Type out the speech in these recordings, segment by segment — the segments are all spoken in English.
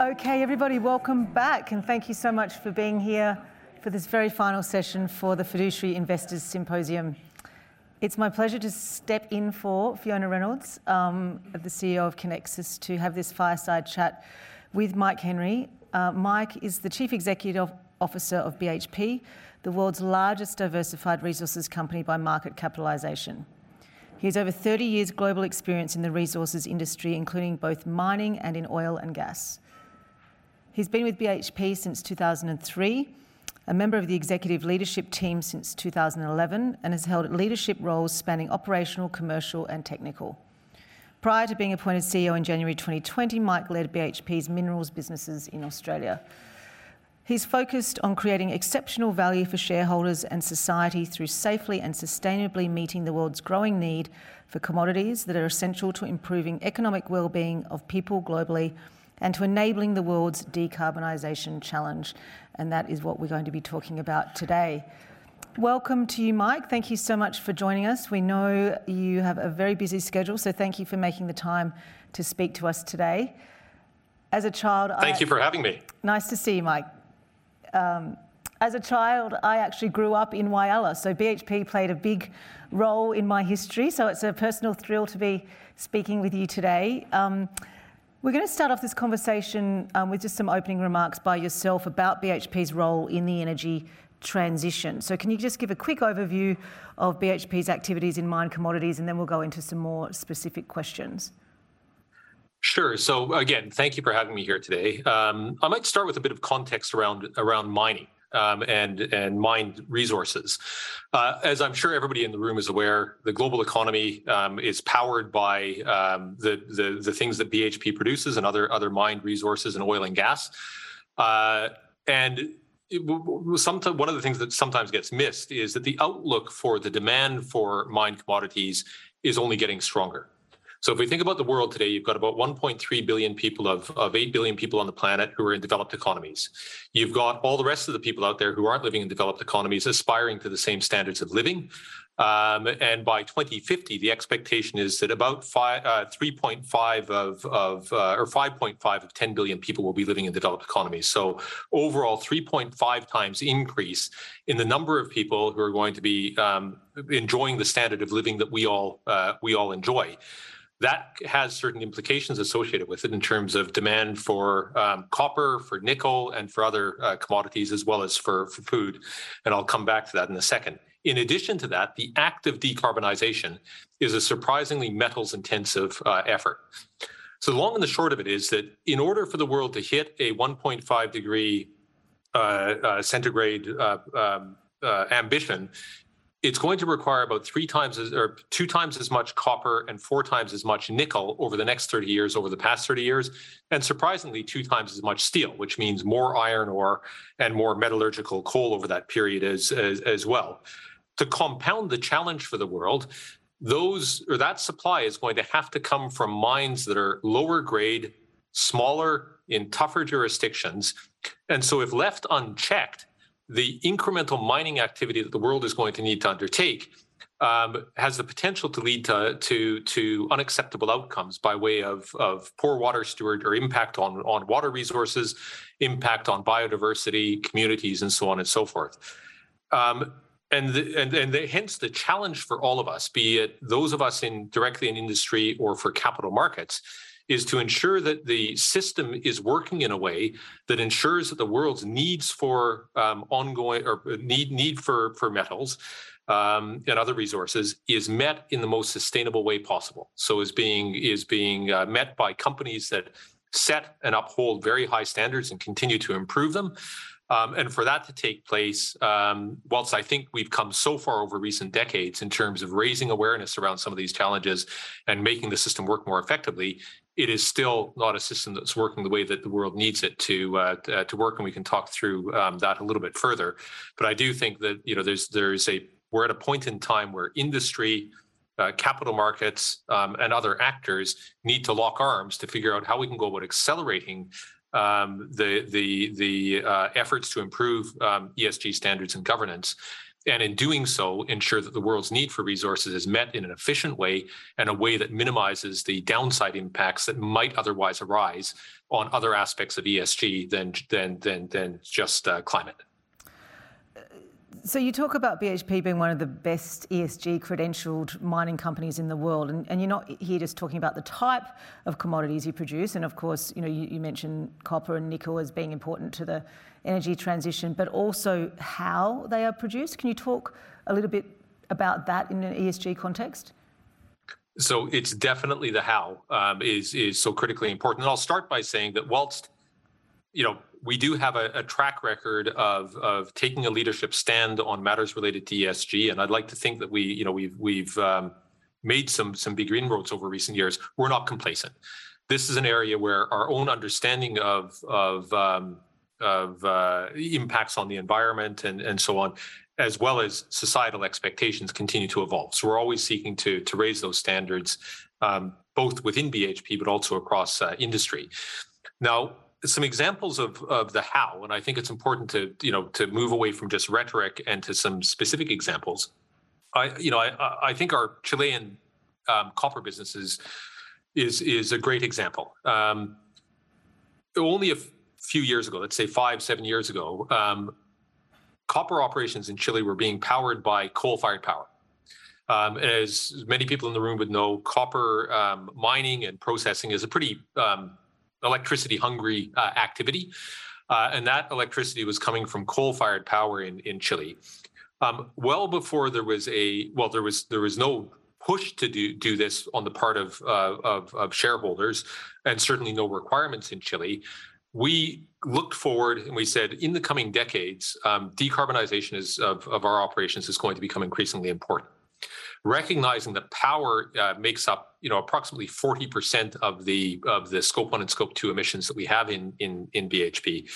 Okay, everybody, welcome back, and thank you so much for being here for this very final session for the Fiduciary Investors Symposium. It's my pleasure to step in for Fiona Reynolds, um, the CEO of Conexus, to have this fireside chat with Mike Henry. Uh, Mike is the Chief Executive Officer of BHP, the world's largest diversified resources company by market capitalisation. He has over 30 years global experience in the resources industry, including both mining and in oil and gas. He's been with BHP since 2003, a member of the executive leadership team since 2011, and has held leadership roles spanning operational, commercial, and technical. Prior to being appointed CEO in January 2020, Mike led BHP's minerals businesses in Australia. He's focused on creating exceptional value for shareholders and society through safely and sustainably meeting the world's growing need for commodities that are essential to improving economic well-being of people globally and to enabling the world's decarbonisation challenge. And that is what we're going to be talking about today. Welcome to you, Mike. Thank you so much for joining us. We know you have a very busy schedule, so thank you for making the time to speak to us today. As a child, I thank I, you for having me. Nice to see you, Mike. Um, as a child, I actually grew up in Whyalla, so BHP played a big role in my history. So it's a personal thrill to be speaking with you today. Um, we're going to start off this conversation um, with just some opening remarks by yourself about BHP's role in the energy transition. So, can you just give a quick overview of BHP's activities in mine commodities, and then we'll go into some more specific questions? Sure. So, again, thank you for having me here today. Um, I might start with a bit of context around around mining um, and and mined resources. Uh, as I'm sure everybody in the room is aware, the global economy um, is powered by um, the, the, the things that BHP produces and other other mined resources and oil and gas. Uh, and sometimes one of the things that sometimes gets missed is that the outlook for the demand for mined commodities is only getting stronger. So if we think about the world today, you've got about 1.3 billion people of, of 8 billion people on the planet who are in developed economies. You've got all the rest of the people out there who aren't living in developed economies aspiring to the same standards of living. Um, and by 2050, the expectation is that about five, uh, 3.5 of, of uh, or 5.5 of 10 billion people will be living in developed economies. So overall, 3.5 times increase in the number of people who are going to be um, enjoying the standard of living that we all uh, we all enjoy that has certain implications associated with it in terms of demand for um, copper, for nickel, and for other uh, commodities, as well as for, for food. And I'll come back to that in a second. In addition to that, the act of decarbonization is a surprisingly metals intensive uh, effort. So, the long and the short of it is that in order for the world to hit a 1.5 degree uh, uh, centigrade uh, um, uh, ambition, it's going to require about three times as, or two times as much copper and four times as much nickel over the next 30 years, over the past 30 years, and surprisingly, two times as much steel, which means more iron ore and more metallurgical coal over that period as, as, as well. To compound the challenge for the world, those or that supply is going to have to come from mines that are lower grade, smaller, in tougher jurisdictions. And so, if left unchecked, the incremental mining activity that the world is going to need to undertake um, has the potential to lead to, to, to unacceptable outcomes by way of, of poor water steward or impact on, on water resources, impact on biodiversity, communities, and so on and so forth. Um, and, the, and, and the, hence the challenge for all of us, be it those of us in directly in industry or for capital markets, is to ensure that the system is working in a way that ensures that the world's needs for um, ongoing or need need for for metals um, and other resources is met in the most sustainable way possible. So is being is being uh, met by companies that set and uphold very high standards and continue to improve them. Um, and for that to take place, um, whilst I think we've come so far over recent decades in terms of raising awareness around some of these challenges and making the system work more effectively, it is still not a system that's working the way that the world needs it to uh, to, uh, work, and we can talk through um, that a little bit further. But I do think that you know there's there's a we're at a point in time where industry, uh, capital markets, um, and other actors need to lock arms to figure out how we can go about accelerating um, the the the uh, efforts to improve um, ESG standards and governance and in doing so, ensure that the world's need for resources is met in an efficient way and a way that minimizes the downside impacts that might otherwise arise on other aspects of ESG than than than than just uh, climate. So you talk about BHP being one of the best ESG credentialed mining companies in the world, and, and, you're not here just talking about the type of commodities you produce, and of course, you know you, you mentioned copper and nickel as being important to the energy transition, but also how they are produced. Can you talk a little bit about that in an ESG context? So it's definitely the how um, is is so critically important. And I'll start by saying that whilst you know we do have a, a, track record of of taking a leadership stand on matters related to ESG, and I'd like to think that we you know we've we've um, made some some big inroads over recent years. We're not complacent. This is an area where our own understanding of of um, of uh, impacts on the environment and, and so on, as well as societal expectations continue to evolve. So we're always seeking to, to raise those standards, um, both within BHP, but also across uh, industry. Now, some examples of, of the how, and I think it's important to, you know, to move away from just rhetoric and to some specific examples. I, you know, I, I think our Chilean um, copper businesses is, is a great example. Um, only a few years ago, let's say five, seven years ago, um, copper operations in Chile were being powered by coal-fired power. Um, as many people in the room would know, copper um, mining and processing is a pretty um, electricity-hungry uh, activity, uh, and that electricity was coming from coal-fired power in in Chile. Um, well before there was a well, there was there was no push to do do this on the part of, uh, of, of shareholders, and certainly no requirements in Chile we looked forward and we said in the coming decades, um, decarbonization is, of, of our operations is going to become increasingly important. Recognizing that power uh, makes up, you know, approximately 40% of the of the scope one and scope two emissions that we have in in in BHP,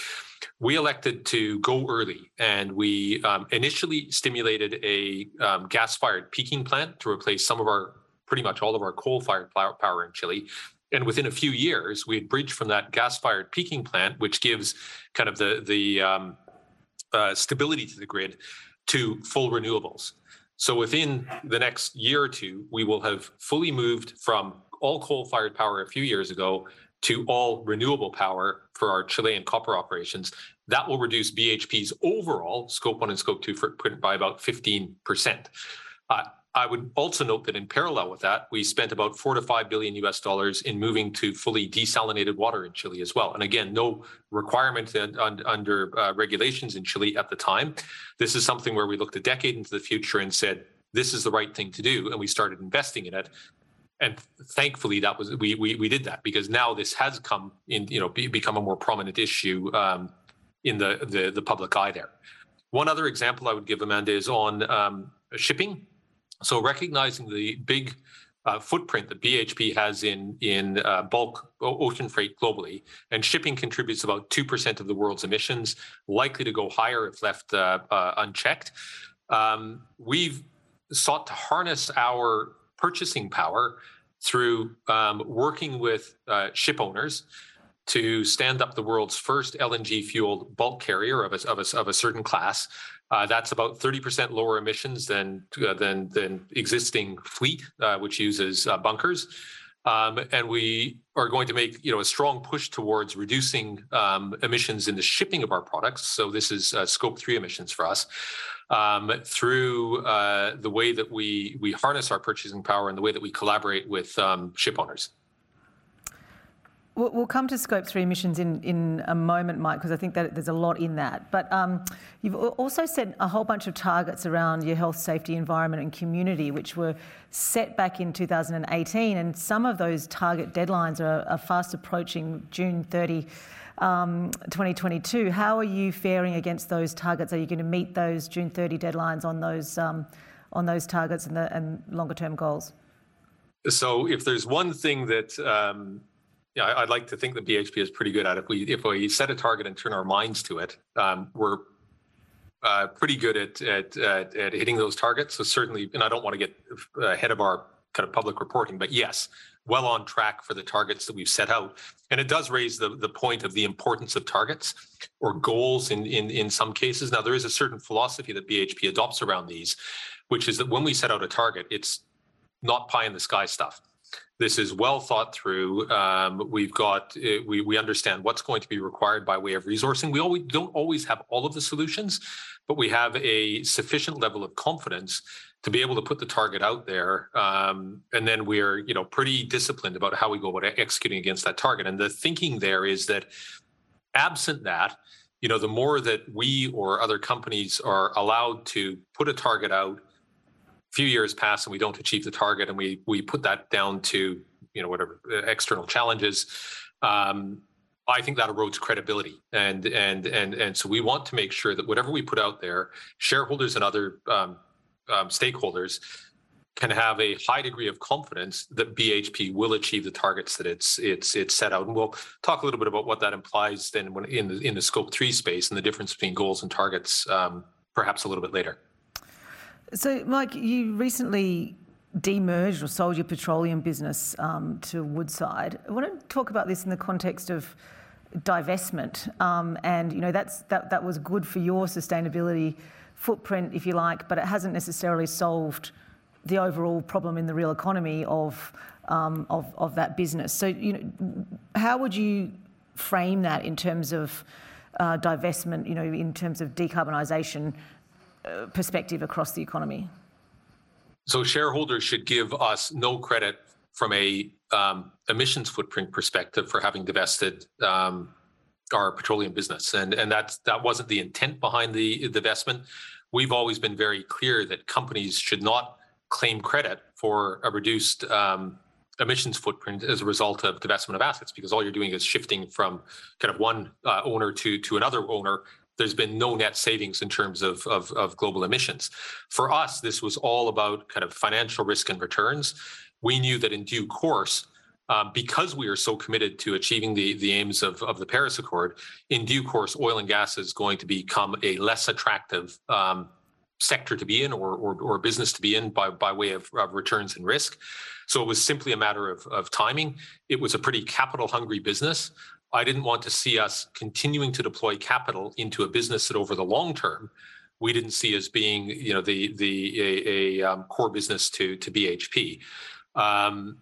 we elected to go early and we um, initially stimulated a um, gas-fired peaking plant to replace some of our pretty much all of our coal-fired power in Chile and within a few years, we had bridged from that gas-fired peaking plant, which gives kind of the the um, uh, stability to the grid, to full renewables. So within the next year or two, we will have fully moved from all coal-fired power a few years ago to all renewable power for our Chilean copper operations. That will reduce BHP's overall scope one and scope two footprint by about 15%. Uh, I would also note that in parallel with that, we spent about four to five billion US dollars in moving to fully desalinated water in Chile as well. And again, no requirement under uh, regulations in Chile at the time. This is something where we looked a decade into the future and said, this is the right thing to do. And we started investing in it. And thankfully, that was we we, we did that because now this has come in, you know, be, become a more prominent issue um, in the, the the public eye there. One other example I would give Amanda is on um, shipping so recognizing the big uh, footprint that BHP has in in uh, bulk ocean freight globally, and shipping contributes about two percent of the world's emissions, likely to go higher if left uh, uh unchecked. Um, we've sought to harness our purchasing power through um, working with uh, ship owners to stand up the world's first LNG fueled bulk carrier of a, of a, of a certain class uh, that's about 30% lower emissions than uh, than than existing fleet, uh, which uses uh, bunkers. Um, and we are going to make you know a strong push towards reducing um, emissions in the shipping of our products. So this is uh, scope three emissions for us um, through uh, the way that we we harness our purchasing power and the way that we collaborate with um, ship owners. We'll come to scope three emissions in, in a moment, Mike, because I think that there's a lot in that. But um, you've also set a whole bunch of targets around your health, safety, environment, and community, which were set back in 2018. And some of those target deadlines are, are fast approaching June 30. Um, 2022. How are you faring against those targets? Are you going to meet those June 30 deadlines on those um, on those targets and, the, and longer term goals? So, if there's one thing that yeah, I'd like to think that BHP is pretty good at it. If we if we set a target and turn our minds to it, um, we're uh, pretty good at, at, at at hitting those targets. So certainly, and I don't want to get ahead of our kind of public reporting, but yes, well on track for the targets that we've set out. And it does raise the, the point of the importance of targets or goals in, in, in some cases. Now, there is a certain philosophy that BHP adopts around these, which is that when we set out a target, it's not pie in the sky stuff. This is well thought through. Um, we've got uh, we we understand what's going to be required by way of resourcing. We always don't always have all of the solutions, but we have a sufficient level of confidence to be able to put the target out there um, and then we're you know pretty disciplined about how we go about executing against that target and the thinking there is that absent that you know the more that we or other companies are allowed to put a target out few years pass and we don't achieve the target and we we put that down to you know whatever uh, external challenges um, I think that erodes credibility, and and and and so we want to make sure that whatever we put out there, shareholders and other um, um, stakeholders can have a high degree of confidence that BHP will achieve the targets that it's it's it's set out. And we'll talk a little bit about what that implies then when in the in the scope three space and the difference between goals and targets, um, perhaps a little bit later. So, Mike, you recently demerged or sold your petroleum business um, to Woodside. I want to talk about this in the context of divestment, um, and you know that's that that was good for your sustainability footprint, if you like, but it hasn't necessarily solved the overall problem in the real economy of, um, of, of, that business. So, you know, how would you frame that in terms of uh, divestment, you know, in terms of decarbonisation perspective across the economy? So shareholders should give us no credit from a um, emissions footprint perspective for having divested um, our petroleum business, and and that's that wasn't the intent behind the investment. We've always been very clear that companies should not claim credit for a reduced um, emissions footprint as a result of divestment of assets, because all you're doing is shifting from kind of one uh, owner to to another owner. There's been no net savings in terms of, of, of global emissions. For us, this was all about kind of financial risk and returns. We knew that in due course, um, because we are so committed to achieving the, the aims of, of the Paris Accord, in due course, oil and gas is going to become a less attractive um, sector to be in or, or, or, business to be in by, by way of, of, returns and risk. So it was simply a matter of, of timing. It was a pretty capital hungry business. I didn't want to see us continuing to deploy capital into a business that over the long term, we didn't see as being, you know, the the a, a um, core business to to BHP. Um,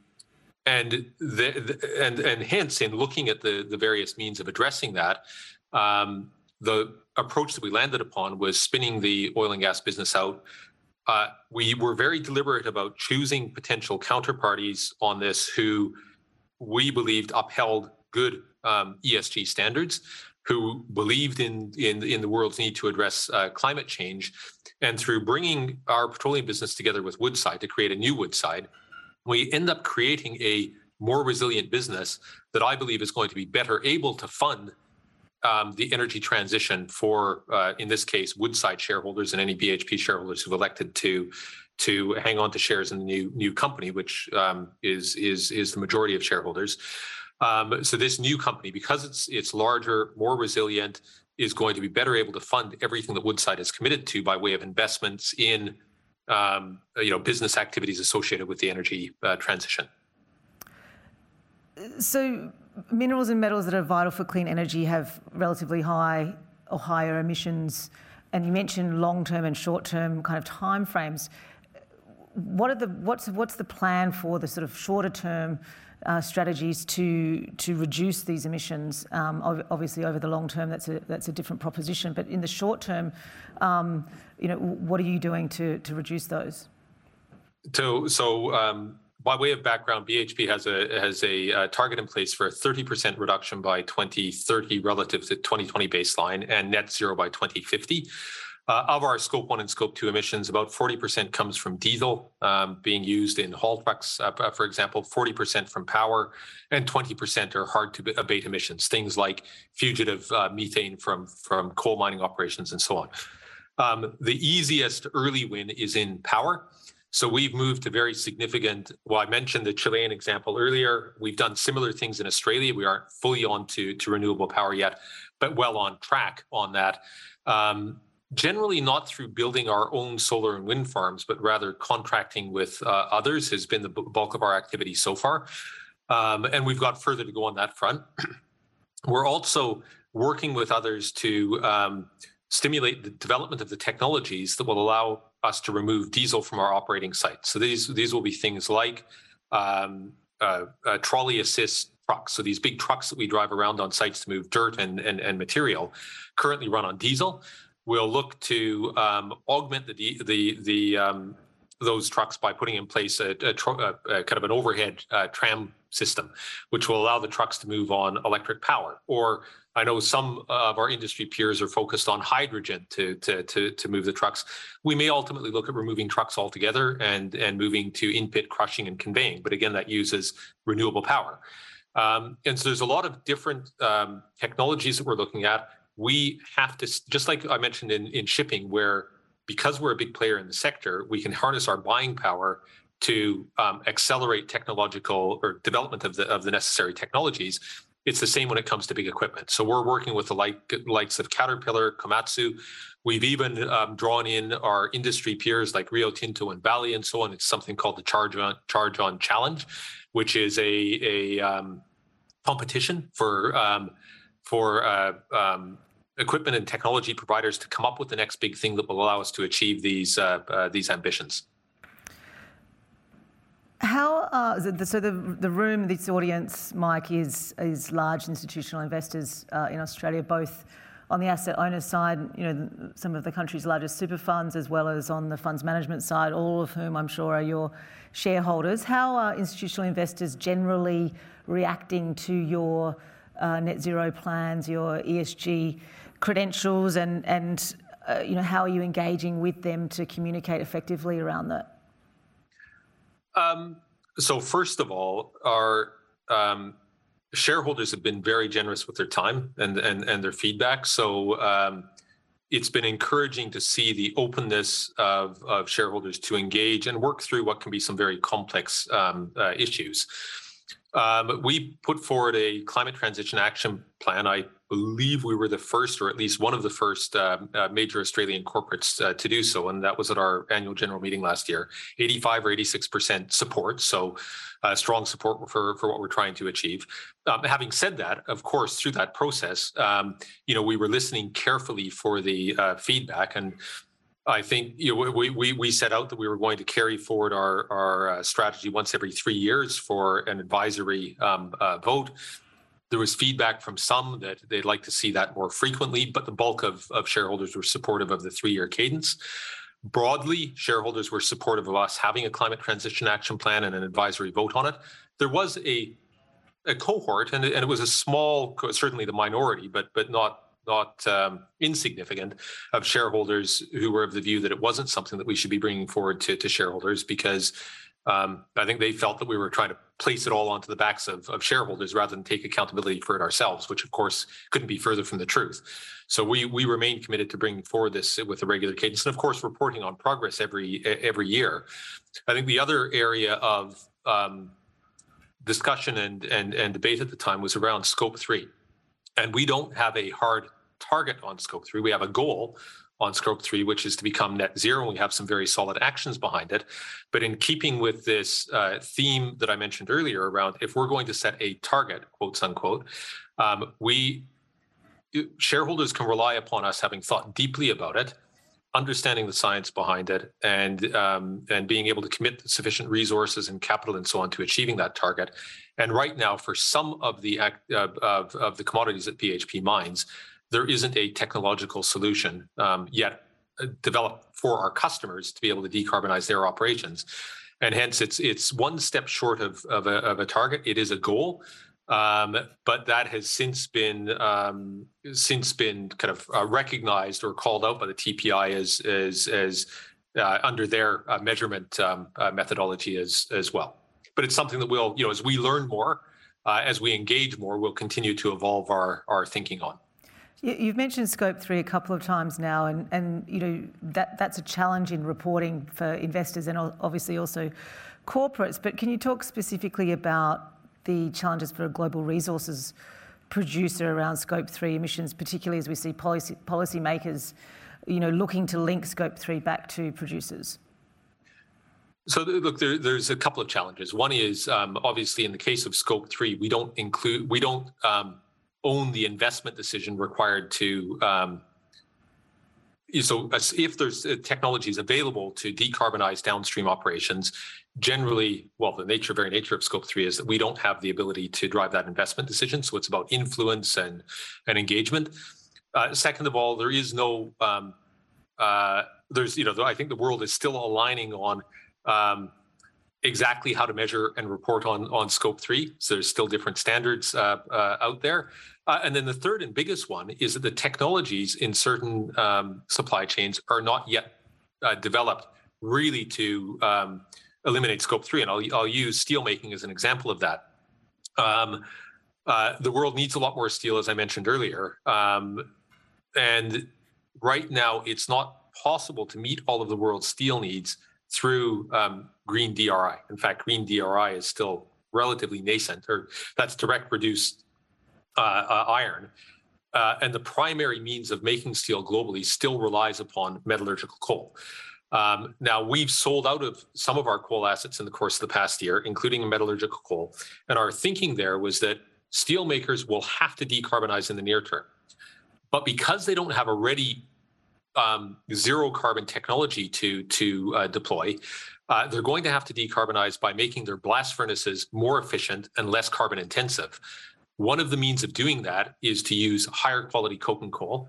and the, the, and and hence in looking at the the various means of addressing that um, the approach that we landed upon was spinning the oil and gas business out uh, we were very deliberate about choosing potential counterparties on this who we believed upheld good um, ESG standards, who believed in in in the world's need to address uh, climate change, and through bringing our petroleum business together with Woodside to create a new Woodside, we end up creating a more resilient business that I believe is going to be better able to fund um, the energy transition for, uh, in this case, Woodside shareholders and any BHP shareholders who've elected to to hang on to shares in the new new company, which um, is is is the majority of shareholders. Um, so this new company, because it's it's larger, more resilient, is going to be better able to fund everything that Woodside is committed to by way of investments in um, you know, business activities associated with the energy uh, transition. So, minerals and metals that are vital for clean energy have relatively high or higher emissions, and you mentioned long-term and short-term kind of timeframes. What are the what's what's the plan for the sort of shorter-term uh, strategies to to reduce these emissions. Um, obviously, over the long term, that's a that's a different proposition. But in the short term, um, you know, what are you doing to to reduce those? So, so um, by way of background, BHP has a has a uh, target in place for a 30% reduction by 2030 relative to 2020 baseline and net zero by 2050. Uh, of our Scope 1 and Scope 2 emissions, about 40% comes from diesel um, being used in haul trucks, uh, for example, 40% from power, and 20% are hard to abate emissions, things like fugitive uh, methane from, from coal mining operations and so on. Um, the easiest early win is in power. So we've moved to very significant. Well, I mentioned the Chilean example earlier. We've done similar things in Australia. We aren't fully on to, to renewable power yet, but well on track on that. Um, generally not through building our own solar and wind farms, but rather contracting with uh, others has been the bulk of our activity so far. Um, and we've got further to go on that front. We're also working with others to um, stimulate the development of the technologies that will allow us to remove diesel from our operating sites. So these these will be things like um, uh, uh, trolley assist trucks. So these big trucks that we drive around on sites to move dirt and, and, and material currently run on diesel. We'll look to um, augment the the the um, those trucks by putting in place a, a, a, a kind of an overhead uh, tram system, which will allow the trucks to move on electric power. Or I know some of our industry peers are focused on hydrogen to, to, to, to move the trucks. We may ultimately look at removing trucks altogether and, and moving to in-pit crushing and conveying. But again, that uses renewable power. Um, and so there's a lot of different um, technologies that we're looking at. We have to, just like I mentioned in, in shipping, where because we're a big player in the sector, we can harness our buying power to um, accelerate technological or development of the of the necessary technologies. It's the same when it comes to big equipment. So we're working with the like, likes of Caterpillar, Komatsu. We've even um, drawn in our industry peers like Rio Tinto and Vale and so on. It's something called the Charge On Charge On Challenge, which is a a um, competition for um, for uh, um, equipment and technology providers to come up with the next big thing that will allow us to achieve these uh, uh, these ambitions. How uh, so the the room, this audience, Mike, is is large institutional investors uh, in Australia, both on the asset owner side, you know, some of the country's largest super funds, as well as on the funds management side, all of whom I'm sure are your shareholders. How are institutional investors generally reacting to your uh, net zero plans, your ESG credentials, and and uh, you know how are you engaging with them to communicate effectively around that? Um, so first of all, our um, shareholders have been very generous with their time and and, and their feedback. So um, it's been encouraging to see the openness of, of shareholders to engage and work through what can be some very complex um, uh, issues. Um, we put forward a climate transition action plan. I believe we were the first, or at least one of the first uh, uh, major Australian corporates uh, to do so, and that was at our annual general meeting last year. 85 or 86 percent support, so uh, strong support for for what we're trying to achieve. Um, having said that, of course, through that process, um, you know, we were listening carefully for the uh, feedback and I think you know, we, we, we set out that we were going to carry forward our, our uh, strategy once every three years for an advisory um, uh, vote. There was feedback from some that they'd like to see that more frequently, but the bulk of, of shareholders were supportive of the three year cadence. Broadly, shareholders were supportive of us having a climate transition action plan and an advisory vote on it. There was a a cohort, and, and it was a small, certainly the minority, but but not not um, insignificant of shareholders who were of the view that it wasn't something that we should be bringing forward to, to shareholders because um, I think they felt that we were trying to place it all onto the backs of, of, shareholders rather than take accountability for it ourselves, which of course couldn't be further from the truth. So we we remain committed to bringing forward this with a regular cadence, and of course reporting on progress every every year. I think the other area of um, discussion and, and and debate at the time was around scope three, and we don't have a hard target on scope three. We have a goal on scope three, which is to become net zero. And We have some very solid actions behind it. But in keeping with this uh, theme that I mentioned earlier around if we're going to set a target, quotes unquote, um, we shareholders can rely upon us having thought deeply about it, understanding the science behind it, and um, and being able to commit sufficient resources and capital and so on to achieving that target. And right now, for some of the uh, of, of the commodities that BHP mines, there isn't a technological solution um, yet uh, developed for our customers to be able to decarbonize their operations. And hence, it's it's one step short of, of, a, of a target. It is a goal, um, but that has since been um, since been kind of uh, recognized or called out by the TPI as as as uh, under their uh, measurement um, uh, methodology as as well. But it's something that we'll you know as we learn more, uh, as we engage more, we'll continue to evolve our our thinking on. You've mentioned Scope 3 a couple of times now, and, and you know that, that's a challenge in reporting for investors and obviously also corporates. But can you talk specifically about the challenges for a global resources producer around Scope 3 emissions, particularly as we see policy policymakers you know, looking to link Scope 3 back to producers? So look, there, there's a couple of challenges. One is um, obviously in the case of Scope 3, we don't include, we don't um, own the investment decision required to um, so if there's uh, technologies available to decarbonize downstream operations, generally, well, the nature, very nature of Scope 3 is that we don't have the ability to drive that investment decision. So it's about influence and, and engagement. Uh, second of all, there is no, um, uh, there's, you know, I think the world is still aligning on um, exactly how to measure and report on on scope three. So there's still different standards uh, uh, out there. Uh, and then the third and biggest one is that the technologies in certain um, supply chains are not yet uh, developed really to um, eliminate scope three. And I'll, I'll use steelmaking as an example of that. Um, uh, the world needs a lot more steel, as I mentioned earlier. Um, and right now, it's not possible to meet all of the world's steel needs through um, green DRI. In fact, green DRI is still relatively nascent, or that's direct reduced uh, uh, iron. Uh, and the primary means of making steel globally still relies upon metallurgical coal. Um, now, we've sold out of some of our coal assets in the course of the past year, including metallurgical coal. And our thinking there was that steelmakers will have to decarbonize in the near term. But because they don't have a ready um, zero carbon technology to to uh, deploy, uh, they're going to have to decarbonize by making their blast furnaces more efficient and less carbon intensive. One of the means of doing that is to use higher quality coking coal,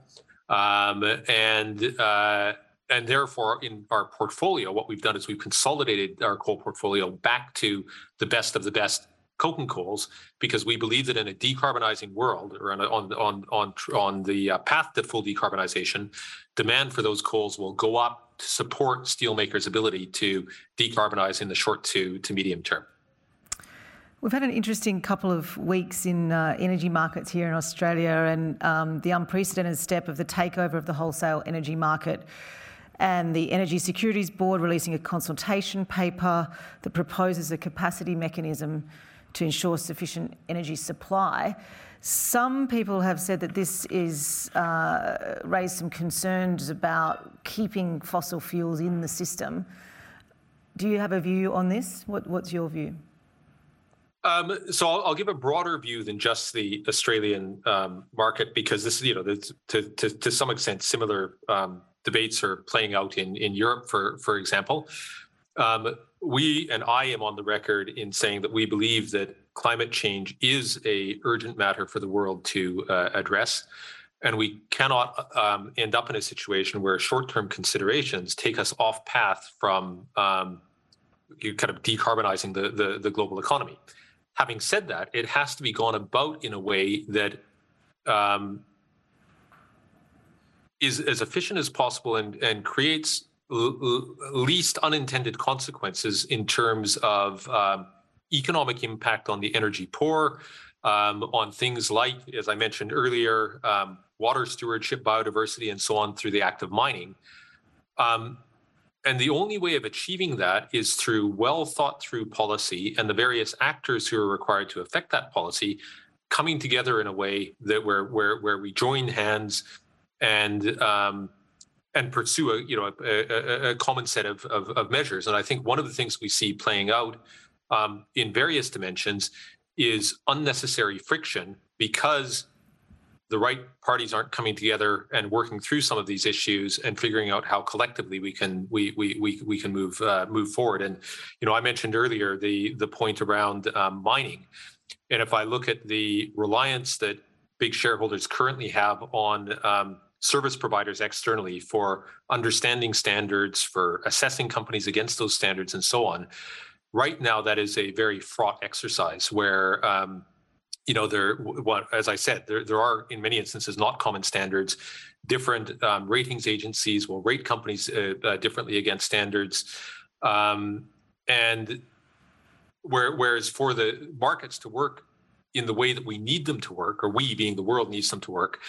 um, and uh, and therefore in our portfolio, what we've done is we've consolidated our coal portfolio back to the best of the best coking coals because we believe that in a decarbonizing world or on on on on, on the uh, path to full decarbonization, demand for those coals will go up to support steelmakers' ability to decarbonize in the short to to medium term. We've had an interesting couple of weeks in uh, energy markets here in Australia and um, the unprecedented step of the takeover of the wholesale energy market and the Energy Securities Board releasing a consultation paper that proposes a capacity mechanism to ensure sufficient energy supply. Some people have said that this is uh, raised some concerns about keeping fossil fuels in the system. Do you have a view on this? What, what's your view? Um, so I'll, I'll, give a broader view than just the Australian um, market because this, you know, to, to, to some extent, similar um, debates are playing out in, in Europe, for for example. Um, we and I am on the record in saying that we believe that climate change is a urgent matter for the world to uh, address, and we cannot um, end up in a situation where short-term considerations take us off path from um, kind of decarbonizing the, the, the global economy. Having said that, it has to be gone about in a way that um, is as efficient as possible and, and creates least unintended consequences in terms of um, economic impact on the energy poor, um, on things like, as I mentioned earlier, um, water stewardship, biodiversity, and so on through the act of mining. Um, and the only way of achieving that is through well thought through policy and the various actors who are required to affect that policy coming together in a way that where where where we join hands and um, and pursue a you know a, a, a common set of, of, of, measures. And I think one of the things we see playing out um, in various dimensions is unnecessary friction because the right parties aren't coming together and working through some of these issues and figuring out how collectively we can we we we, we can move uh, move forward. And you know, I mentioned earlier the the point around um, mining, and if I look at the reliance that big shareholders currently have on um, service providers externally for understanding standards, for assessing companies against those standards, and so on. Right now, that is a very fraught exercise where, um, you know, there, what, as I said, there, there are in many instances not common standards. Different um, ratings agencies will rate companies uh, uh, differently against standards. Um, and where, whereas for the markets to work in the way that we need them to work, or we being the world needs them to work,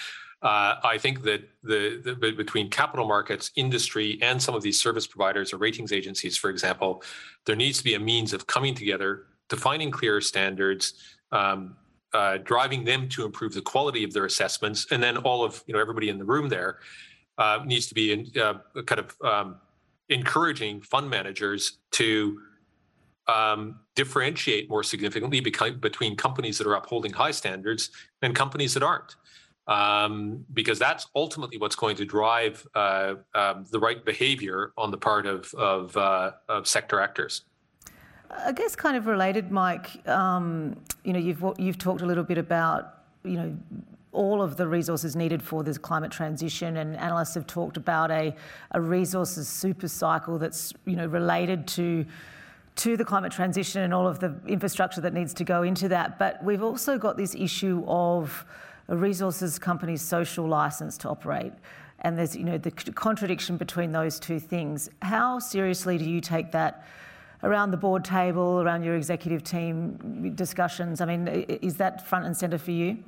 uh, I think that the, the, between capital markets, industry, and some of these service providers or ratings agencies, for example, there needs to be a means of coming together, defining clearer standards, um, uh, driving them to improve the quality of their assessments, and then all of you know everybody in the room there uh, needs to be in, uh, kind of um, encouraging fund managers to um, differentiate more significantly between companies that are upholding high standards and companies that aren't. Um, because that's ultimately what's going to drive uh, um, the right behavior on the part of, of, uh, of, sector actors. I guess, kind of related, Mike. Um, you know, you've you've talked a little bit about you know all of the resources needed for this climate transition, and analysts have talked about a, a resources super cycle that's you know related to to the climate transition and all of the infrastructure that needs to go into that. But we've also got this issue of a resources company's social license to operate. And there's, you know, the contradiction between those two things. How seriously do you take that around the board table, around your executive team discussions? I mean, is that front and centre for you?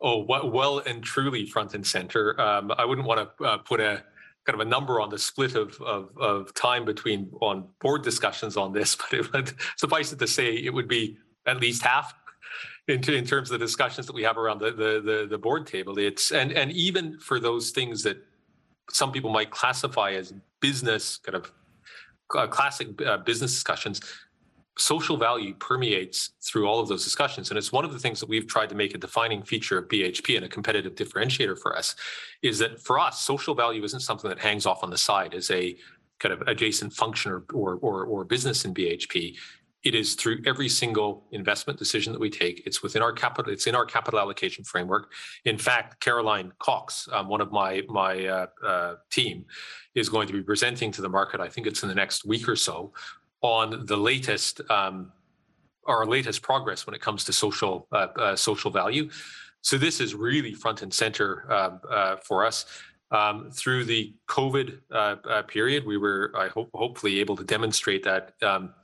Oh, well and truly front and center. Um, I wouldn't want to uh, put a kind of a number on the split of, of, of time between on board discussions on this, but it would suffice it to say it would be at least half in, in terms of the discussions that we have around the, the, the, the board table. It's and and even for those things that some people might classify as business kind of uh, classic uh, business discussions, social value permeates through all of those discussions and it's one of the things that we've tried to make a defining feature of bhp and a competitive differentiator for us is that for us social value isn't something that hangs off on the side as a kind of adjacent function or or, or, or business in bhp it is through every single investment decision that we take it's within our capital it's in our capital allocation framework in fact caroline cox um, one of my my uh, uh, team is going to be presenting to the market i think it's in the next week or so on the latest um, our latest progress when it comes to social uh, uh, social value. So this is really front and center uh, uh for us. Um, through the COVID uh, period, we were, I hope, hopefully able to demonstrate that um,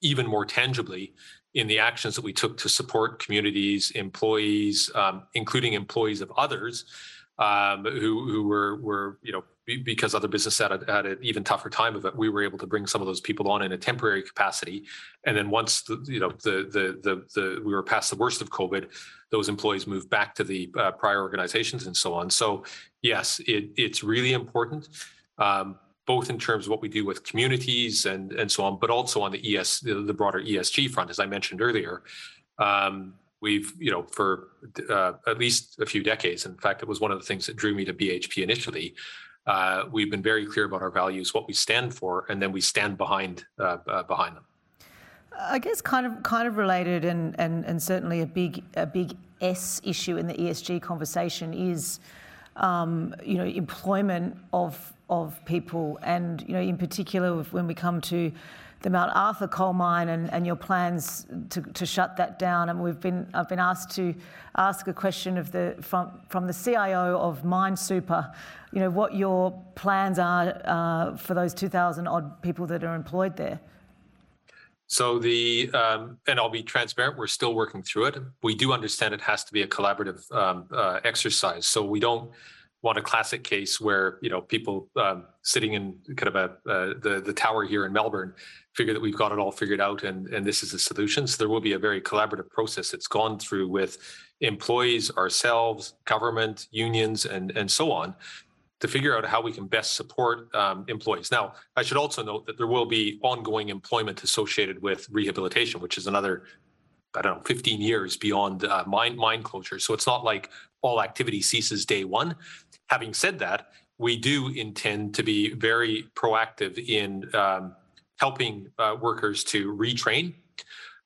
even more tangibly in the actions that we took to support communities, employees, um, including employees of others um, who who were were you know because other business had, a, had an even tougher time of it, we were able to bring some of those people on in a temporary capacity. And then once the, you know the, the the the we were past the worst of COVID, those employees moved back to the uh, prior organizations and so on. So yes, it, it's really important, um, both in terms of what we do with communities and and so on, but also on the ES the, the broader ESG front, as I mentioned earlier. Um, we've you know for uh, at least a few decades in fact it was one of the things that drew me to bhp initially uh, we've been very clear about our values, what we stand for, and then we stand behind uh, uh, behind them. I guess kind of kind of related, and and and certainly a big a big S issue in the ESG conversation is, um, you know, employment of of people, and you know, in particular when we come to the Mount Arthur coal mine and, and your plans to, to shut that down. And we've been I've been asked to ask a question of the from from the CIO of Mine Super you know, what your plans are uh, for those 2,000 odd people that are employed there. So the um, and I'll be transparent. We're still working through it. We do understand it has to be a collaborative um, uh, exercise. So we don't want a classic case where you know people um, sitting in kind of a uh, the the tower here in Melbourne figure that we've got it all figured out and and this is a solution. So there will be a very collaborative process that's gone through with employees, ourselves, government, unions, and and so on to figure out how we can best support um, employees. Now, I should also note that there will be ongoing employment associated with rehabilitation, which is another, I don't know, 15 years beyond uh, mine mine closure. So it's not like all activity ceases day one. Having said that, we do intend to be very proactive in um, helping uh, workers to retrain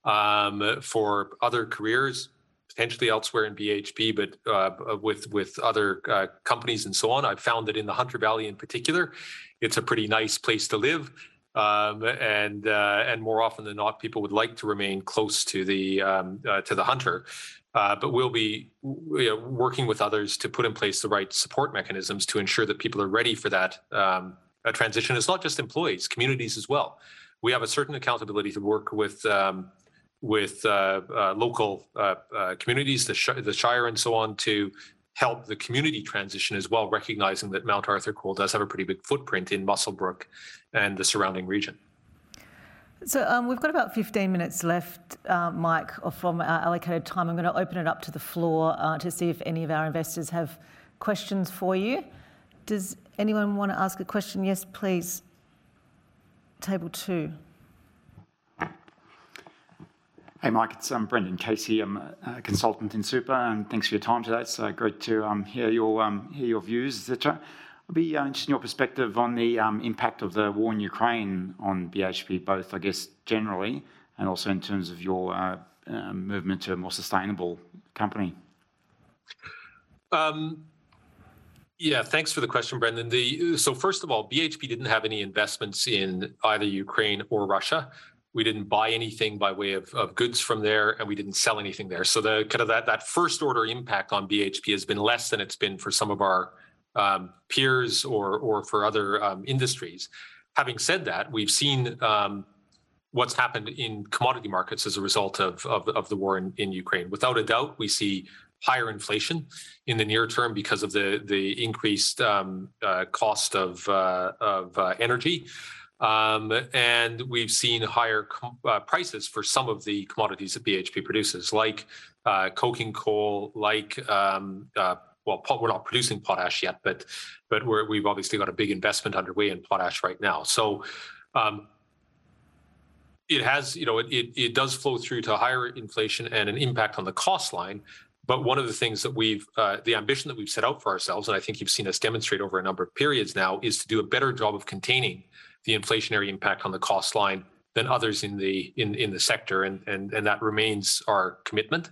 um, for other careers, potentially elsewhere in BHP, but uh, with with other uh, companies and so on. I've found that in the Hunter Valley, in particular, it's a pretty nice place to live, um, and uh, and more often than not, people would like to remain close to the um, uh, to the hunter. Uh, but we'll be you know, working with others to put in place the right support mechanisms to ensure that people are ready for that um, transition. It's not just employees, communities as well. We have a certain accountability to work with um, with uh, uh, local uh, communities, the, sh- the Shire and so on, to help the community transition as well, recognizing that Mount Arthur Coal does have a pretty big footprint in Muswellbrook and the surrounding region. So um, we've got about 15 minutes left, uh, Mike, from our allocated time. I'm going to open it up to the floor uh, to see if any of our investors have questions for you. Does anyone want to ask a question? Yes, please. Table two. Hey, Mike, it's um, Brendan Casey. I'm a consultant in super, and thanks for your time today. It's uh, great to um, hear your um, hear your views, etc. I'd be uh, interested in your perspective on the um, impact of the war in Ukraine on BHP, both, I guess, generally, and also in terms of your uh, uh, movement to a more sustainable company. Um, yeah, thanks for the question, Brendan. The, so first of all, BHP didn't have any investments in either Ukraine or Russia we didn't buy anything by way of, of goods from there and we didn't sell anything there. So the kind of that that first order impact on bhp has been less than it's been for some of our um, peers or or for other um, industries. Having said that we've seen um, what's happened in commodity markets as a result of of, of the war in, in ukraine. Without a doubt we see higher inflation in the near term because of the the increased um, uh, cost of uh, of uh, energy um, and we've seen higher uh, prices for some of the commodities that BHP produces, like uh, coking coal, like um, uh, well, we're not producing potash yet, but but we have obviously got a big investment underway in potash right now. So um, it has, you know, it, it, it does flow through to higher inflation and an impact on the cost line. But one of the things that we've, uh, the ambition that we've set out for ourselves, and I think you've seen us demonstrate over a number of periods now, is to do a better job of containing the inflationary impact on the cost line than others in the in in the sector, and and and that remains our commitment.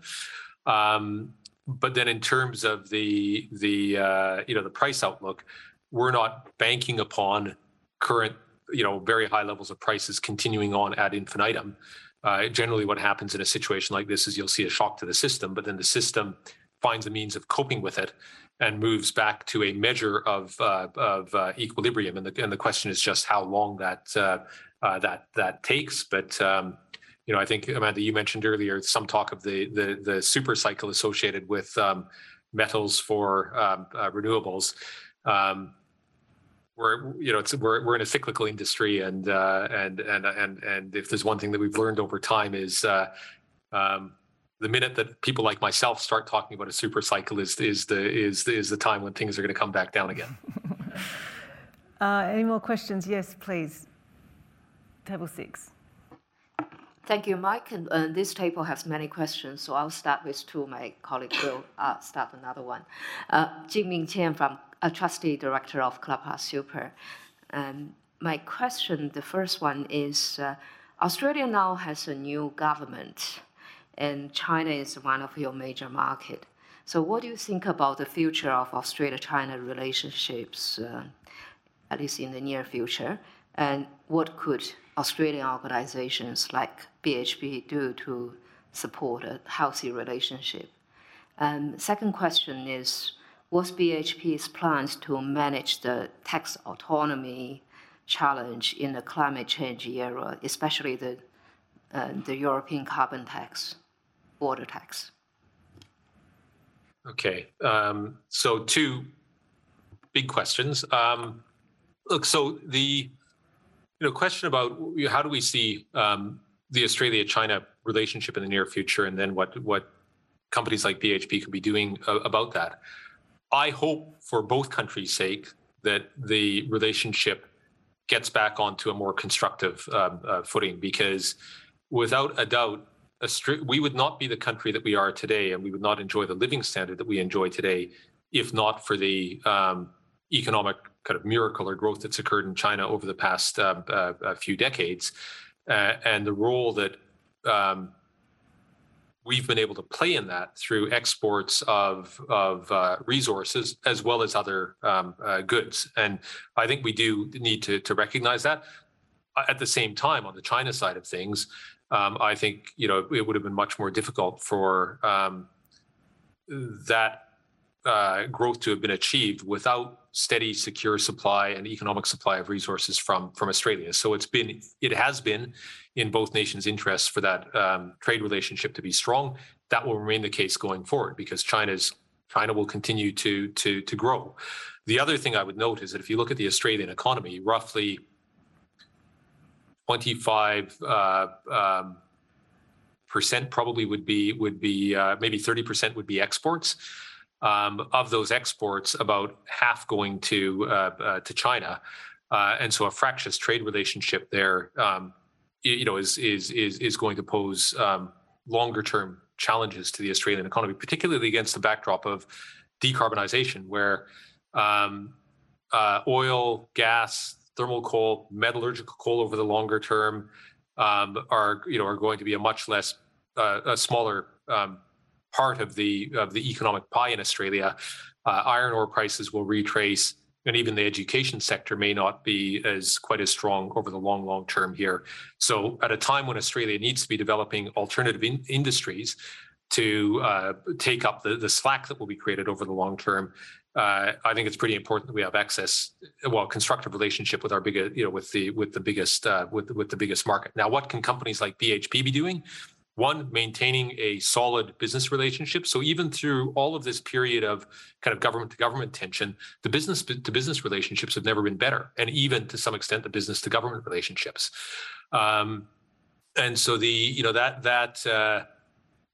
Um, but then in terms of the the uh, you know the price outlook, we're not banking upon current you know very high levels of prices continuing on ad infinitum. Uh, generally, what happens in a situation like this is you'll see a shock to the system, but then the system finds a means of coping with it and moves back to a measure of uh, of uh, equilibrium. And the and the question is just how long that uh, uh that that takes. But um, you know, I think Amanda, you mentioned earlier some talk of the the the super cycle associated with um, metals for um, uh, renewables. Um, we're you know we're we're in a cyclical industry and uh, and and and and if there's one thing that we've learned over time is um, the minute that people like myself start talking about a super cycle is is the is is the time when things are going to come back down again. uh, any more questions? Yes, please. Table six. Thank you, Mike. And uh, this table has many questions, so I'll start with two. My colleague will uh, start another one. Uh, Jingming Qian from a trustee director of Clubhouse Super. Um, my question, the first one is, uh, Australia now has a new government and China is one of your major market. So what do you think about the future of Australia-China relationships, uh, at least in the near future? And what could Australian organizations like BHP do to support a healthy relationship? And second question is, what's BHP's plans to manage the tax autonomy challenge in the climate change era, especially the, uh, the European carbon tax? Border tax. Okay, um, so two big questions. Um, look, so the you know question about how do we see um, the Australia-China relationship in the near future, and then what what companies like BHP could be doing uh, about that. I hope for both countries' sake that the relationship gets back onto a more constructive um, uh, footing because without a doubt we would not be the country that we are today, and we would not enjoy the living standard that we enjoy today, if not for the um, economic kind of miracle or growth that's occurred in China over the past uh, uh, few decades, uh, and the role that um, we've been able to play in that through exports of of uh, resources as well as other um, uh, goods. And I think we do need to to recognize that. At the same time, on the China side of things, um, I think you know it would have been much more difficult for um, that uh, growth to have been achieved without steady, secure supply and economic supply of resources from from Australia. So it's been it has been in both nations' interests for that um, trade relationship to be strong. That will remain the case going forward because China's China will continue to to to grow. The other thing I would note is that if you look at the Australian economy, roughly 25 uh, um, percent probably would be would be uh, maybe 30 percent would be exports. um, of those exports, about half going to uh, uh, to China, uh, and so a fractious trade relationship there, um, you know, is is is is going to pose um, longer term challenges to the Australian economy, particularly against the backdrop of decarbonization, where um, uh, oil, gas, thermal coal, metallurgical coal over the longer term um, are you know are going to be a much less uh, a smaller um, part of the of the economic pie in Australia. Uh, iron ore prices will retrace, and even the education sector may not be as quite as strong over the long long term here. So, at a time when Australia needs to be developing alternative in- industries to uh, take up the, the slack that will be created over the long term, uh, I think it's pretty important that we have access, well, constructive relationship with our biggest, you know, with the with the biggest uh, with with the biggest market. Now, what can companies like BHP be doing? One, maintaining a solid business relationship. So even through all of this period of kind of government to government tension, the business to business relationships have never been better, and even to some extent, the business to government relationships. Um, and so the you know that that. Uh,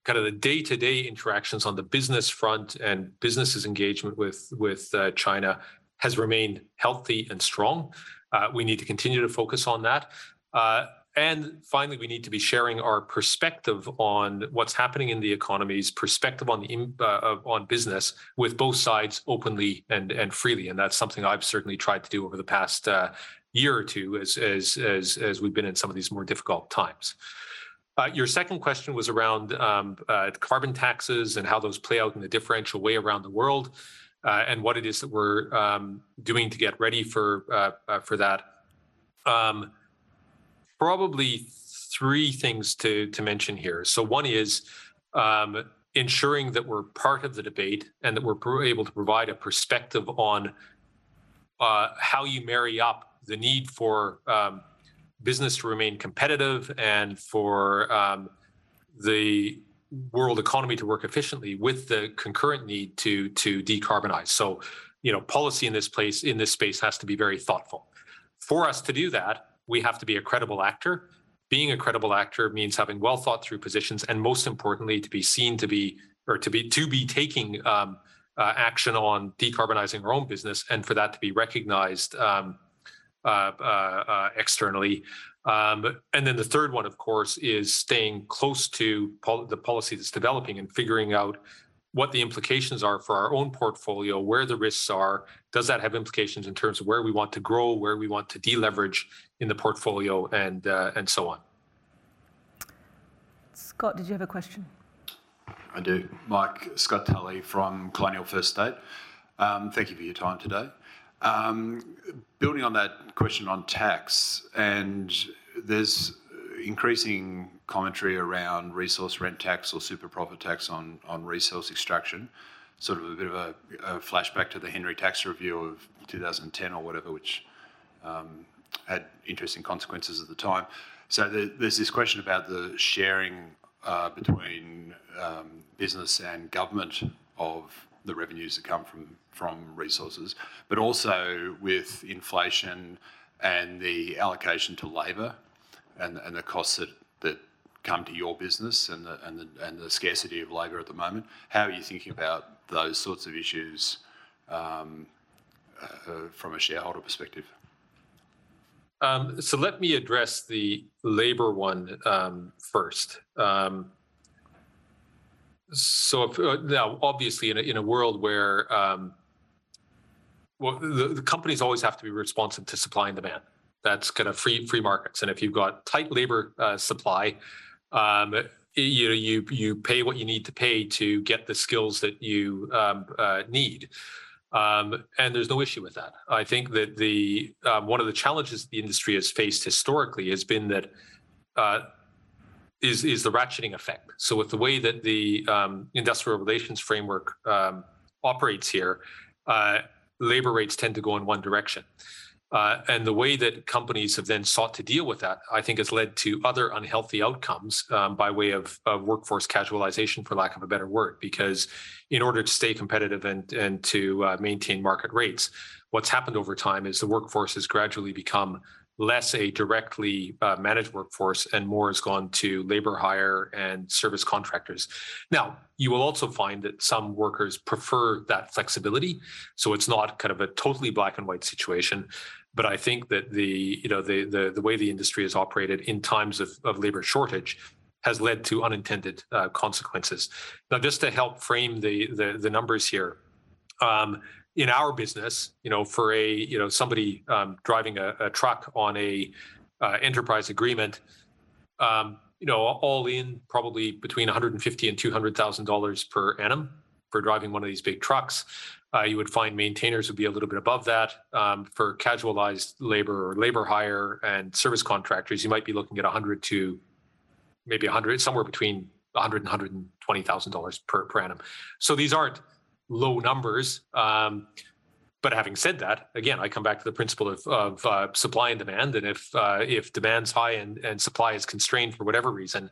kind of the day-to-day interactions on the business front and businesses engagement with with uh, China has remained healthy and strong. Uh, we need to continue to focus on that. Uh, and finally, we need to be sharing our perspective on what's happening in the economies, perspective on the uh, on business with both sides openly and and freely. And that's something I've certainly tried to do over the past uh, year or two as as as as we've been in some of these more difficult times. Uh, your second question was around um, uh, carbon taxes and how those play out in a differential way around the world, uh, and what it is that we're um, doing to get ready for uh, uh, for that. Um, probably three things to to mention here. So one is um, ensuring that we're part of the debate and that we're able to provide a perspective on uh, how you marry up the need for um, business to remain competitive and for um, the world economy to work efficiently with the concurrent need to to decarbonize. So, you know, policy in this place in this space has to be very thoughtful. For us to do that, we have to be a credible actor. Being a credible actor means having well thought through positions, and most importantly, to be seen to be or to be to be taking um, uh, action on decarbonizing our own business, and for that to be recognized um, externally. Um, and then the third one, of course, is staying close to pol- the policy that's developing and figuring out what the implications are for our own portfolio, where the risks are. Does that have implications in terms of where we want to grow, where we want to deleverage in the portfolio, and uh, and so on? Scott, did you have a question? I do. Mike Scott Tully from Colonial First State. Um, thank you for your time today. Um, building on that question on tax, and there's increasing commentary around resource rent tax or super profit tax on, on resource extraction. Sort of a bit of a, a flashback to the Henry Tax Review of 2010 or whatever, which um, had interesting consequences at the time. So the, there's this question about the sharing uh, between um, business and government of the revenues that come from from resources, but also with inflation and the allocation to labour and, and the costs that, that come to your business and the, and, the, and the scarcity of labour at the moment. How are you thinking about those sorts of issues um, uh, from a shareholder perspective? Um, so let me address the labour one um, first. Um, so if, uh, now, obviously, in a, in a world where um, well, the, the companies always have to be responsive to supply and demand. That's kind of free free markets, and if you've got tight labor uh, supply, um, you know you you pay what you need to pay to get the skills that you um, uh, need. Um, and there's no issue with that. I think that the um, one of the challenges the industry has faced historically has been that uh, is is the ratcheting effect. So with the way that the um, industrial relations framework um, operates here, uh, labor rates tend to go in one direction. Uh, and the way that companies have then sought to deal with that, I think, has led to other unhealthy outcomes um, by way of, of, workforce casualization, for lack of a better word. Because in order to stay competitive and and to uh, maintain market rates, what's happened over time is the workforce has gradually become less a directly uh, managed workforce and more has gone to labor hire and service contractors. Now, you will also find that some workers prefer that flexibility. So it's not kind of a totally black and white situation. But I think that the, you know, the, the, the way the industry has operated in times of, of labor shortage has led to unintended uh, consequences. Now, just to help frame the, the, the numbers here, um, in our business, you know, for a you know somebody um, driving a, a, truck on a uh, enterprise agreement, um, you know, all in probably between 150 and 200 thousand dollars per annum for driving one of these big trucks. Uh, you would find maintainers would be a little bit above that. Um, for casualized labor or labor hire and service contractors, you might be looking at 100 to maybe 100, somewhere between 100 and 120 thousand dollars per per annum. So these aren't low numbers. Um, but having said that, again, I come back to the principle of, of uh, supply and demand. And if uh, if demand's high and, and supply is constrained for whatever reason,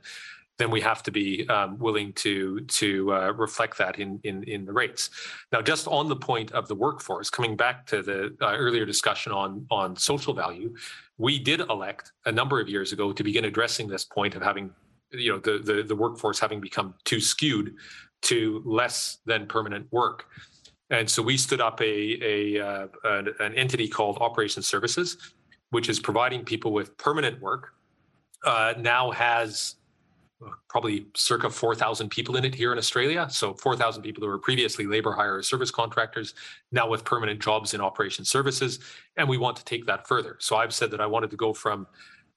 then we have to be um, willing to to uh, reflect that in, in in the rates. Now, just on the point of the workforce, coming back to the uh, earlier discussion on on social value, we did elect a number of years ago to begin addressing this point of having you know the the, the workforce having become too skewed to less than permanent work. And so we stood up a, a uh, an, entity called Operations Services, which is providing people with permanent work. Uh, now has uh, probably circa 4,000 people in it here in Australia. So 4,000 people who were previously labor hire service contractors, now with permanent jobs in operations services. And we want to take that further. So I've said that I wanted to go from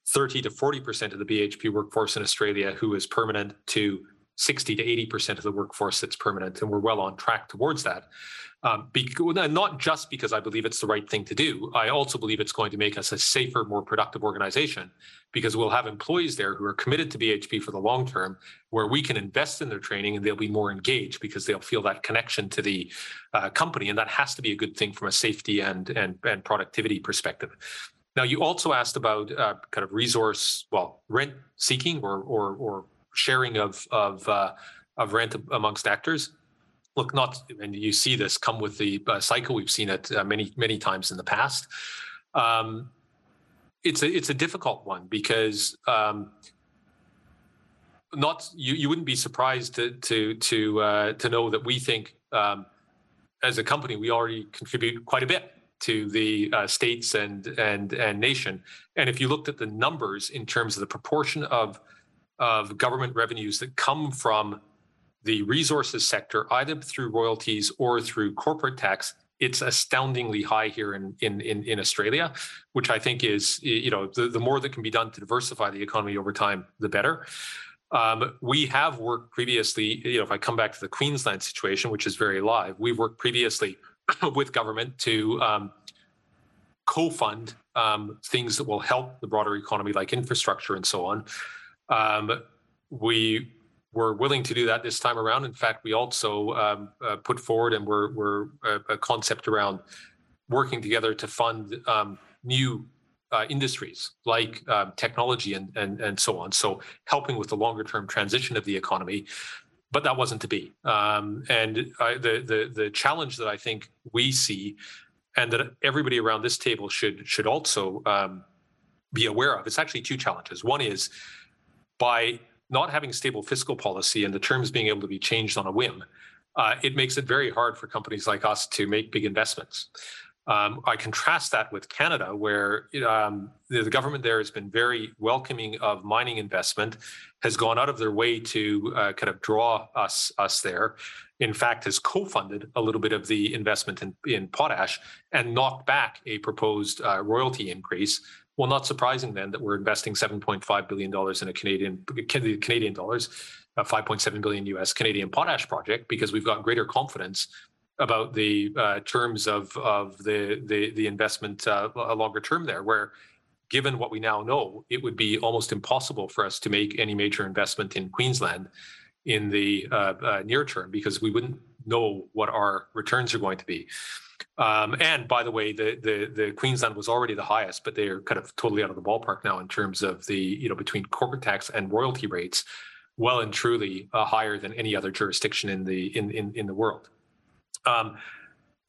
30 to 40% of the BHP workforce in Australia who is permanent to 60 to 80% of the workforce that's permanent, and we're well on track towards that. Um, not just because I believe it's the right thing to do, I also believe it's going to make us a safer, more productive organization because we'll have employees there who are committed to BHP for the long term, where we can invest in their training and they'll be more engaged because they'll feel that connection to the uh, company, and that has to be a good thing from a safety and and, and productivity perspective. Now, you also asked about uh, kind of resource, well, rent seeking or or or sharing of of uh, of rent amongst actors. Look, not and you see this come with the uh, cycle. We've seen it uh, many many times in the past. Um, it's a it's a difficult one because um, not you you wouldn't be surprised to to to uh, to know that we think um, as a company we already contribute quite a bit to the uh, states and and and nation. And if you looked at the numbers in terms of the proportion of of government revenues that come from the resources sector, either through royalties or through corporate tax, it's astoundingly high here in, in, in, in, Australia, which I think is, you know, the, the more that can be done to diversify the economy over time, the better. Um, we have worked previously, you know, if I come back to the Queensland situation, which is very live, we've worked previously with government to um, co-fund um, things that will help the broader economy, like infrastructure and so on. Um, we were willing to do that this time around. In fact, we also um, uh, put forward and we're, we're a, a, concept around working together to fund um, new uh, industries like um, technology and, and, and so on. So helping with the longer term transition of the economy. But that wasn't to be. Um, and I, the, the, the challenge that I think we see and that everybody around this table should, should also um, be aware of, it's actually two challenges. One is by not having stable fiscal policy and the terms being able to be changed on a whim, uh, it makes it very hard for companies like us to make big investments. Um, I contrast that with Canada, where um, the, the, government there has been very welcoming of mining investment, has gone out of their way to uh, kind of draw us us there. In fact, has co-funded a little bit of the investment in, in potash and knocked back a proposed uh, royalty increase well, not surprising then that we're investing 7.5 billion dollars in a Canadian Canadian dollars, a 5.7 billion US Canadian potash project because we've got greater confidence about the uh, terms of of the the, the investment uh, a longer term there, where given what we now know, it would be almost impossible for us to make any major investment in Queensland in the uh, uh near term because we wouldn't know what our returns are going to be. Um, and by the way, the, the the Queensland was already the highest, but they are kind of totally out of the ballpark now in terms of the you know between corporate tax and royalty rates, well and truly uh, higher than any other jurisdiction in the in in, in the world. Um,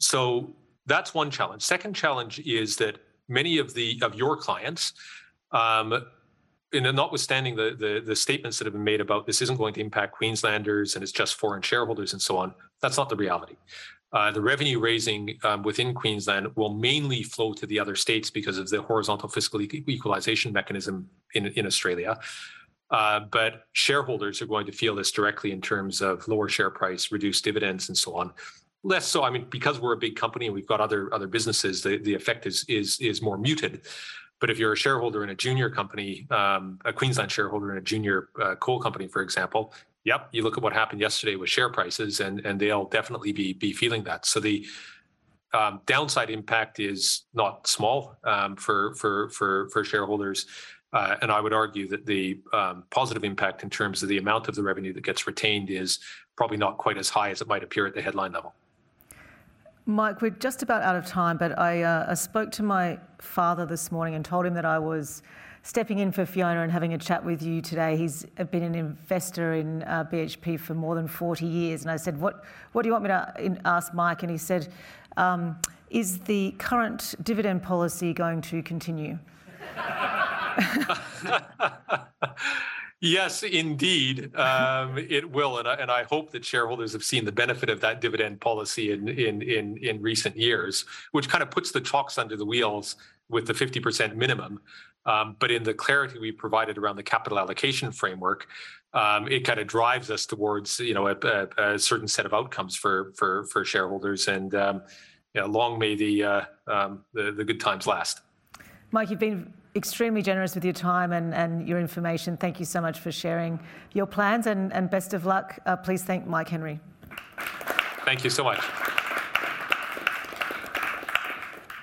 so that's one challenge. Second challenge is that many of the of your clients, um, and notwithstanding the, the, the statements that have been made about this isn't going to impact Queenslanders and it's just foreign shareholders and so on, that's not the reality. Uh, the revenue raising um, within Queensland will mainly flow to the other states because of the horizontal fiscal equalization mechanism in, in Australia. Uh, but shareholders are going to feel this directly in terms of lower share price, reduced dividends, and so on. Less so, I mean, because we're a big company and we've got other other businesses, the, the effect is is is more muted. But if you're a shareholder in a junior company, um, a Queensland shareholder in a junior uh, coal company, for example, yep, you look at what happened yesterday with share prices, and and they'll definitely be be feeling that. So the um, downside impact is not small um, for for for for shareholders. Uh, and I would argue that the um, positive impact in terms of the amount of the revenue that gets retained is probably not quite as high as it might appear at the headline level. Mike, we're just about out of time, but I, uh, I spoke to my father this morning and told him that I was stepping in for Fiona and having a chat with you today. He's been an investor in uh, BHP for more than 40 years. And I said, What, what do you want me to ask Mike? And he said, um, Is the current dividend policy going to continue? Yes, indeed, um, it will, and I, and I hope that shareholders have seen the benefit of that dividend policy in in in, in recent years, which kind of puts the chocks under the wheels with the 50% minimum. Um, but in the clarity we provided around the capital allocation framework, um, it kind of drives us towards you know a, a, a, certain set of outcomes for for for shareholders, and um, you know, long may the, uh, um, the the good times last. Mike, you've been extremely generous with your time and, and your information. Thank you so much for sharing your plans and, and best of luck. Uh, please thank Mike Henry. Thank you so much.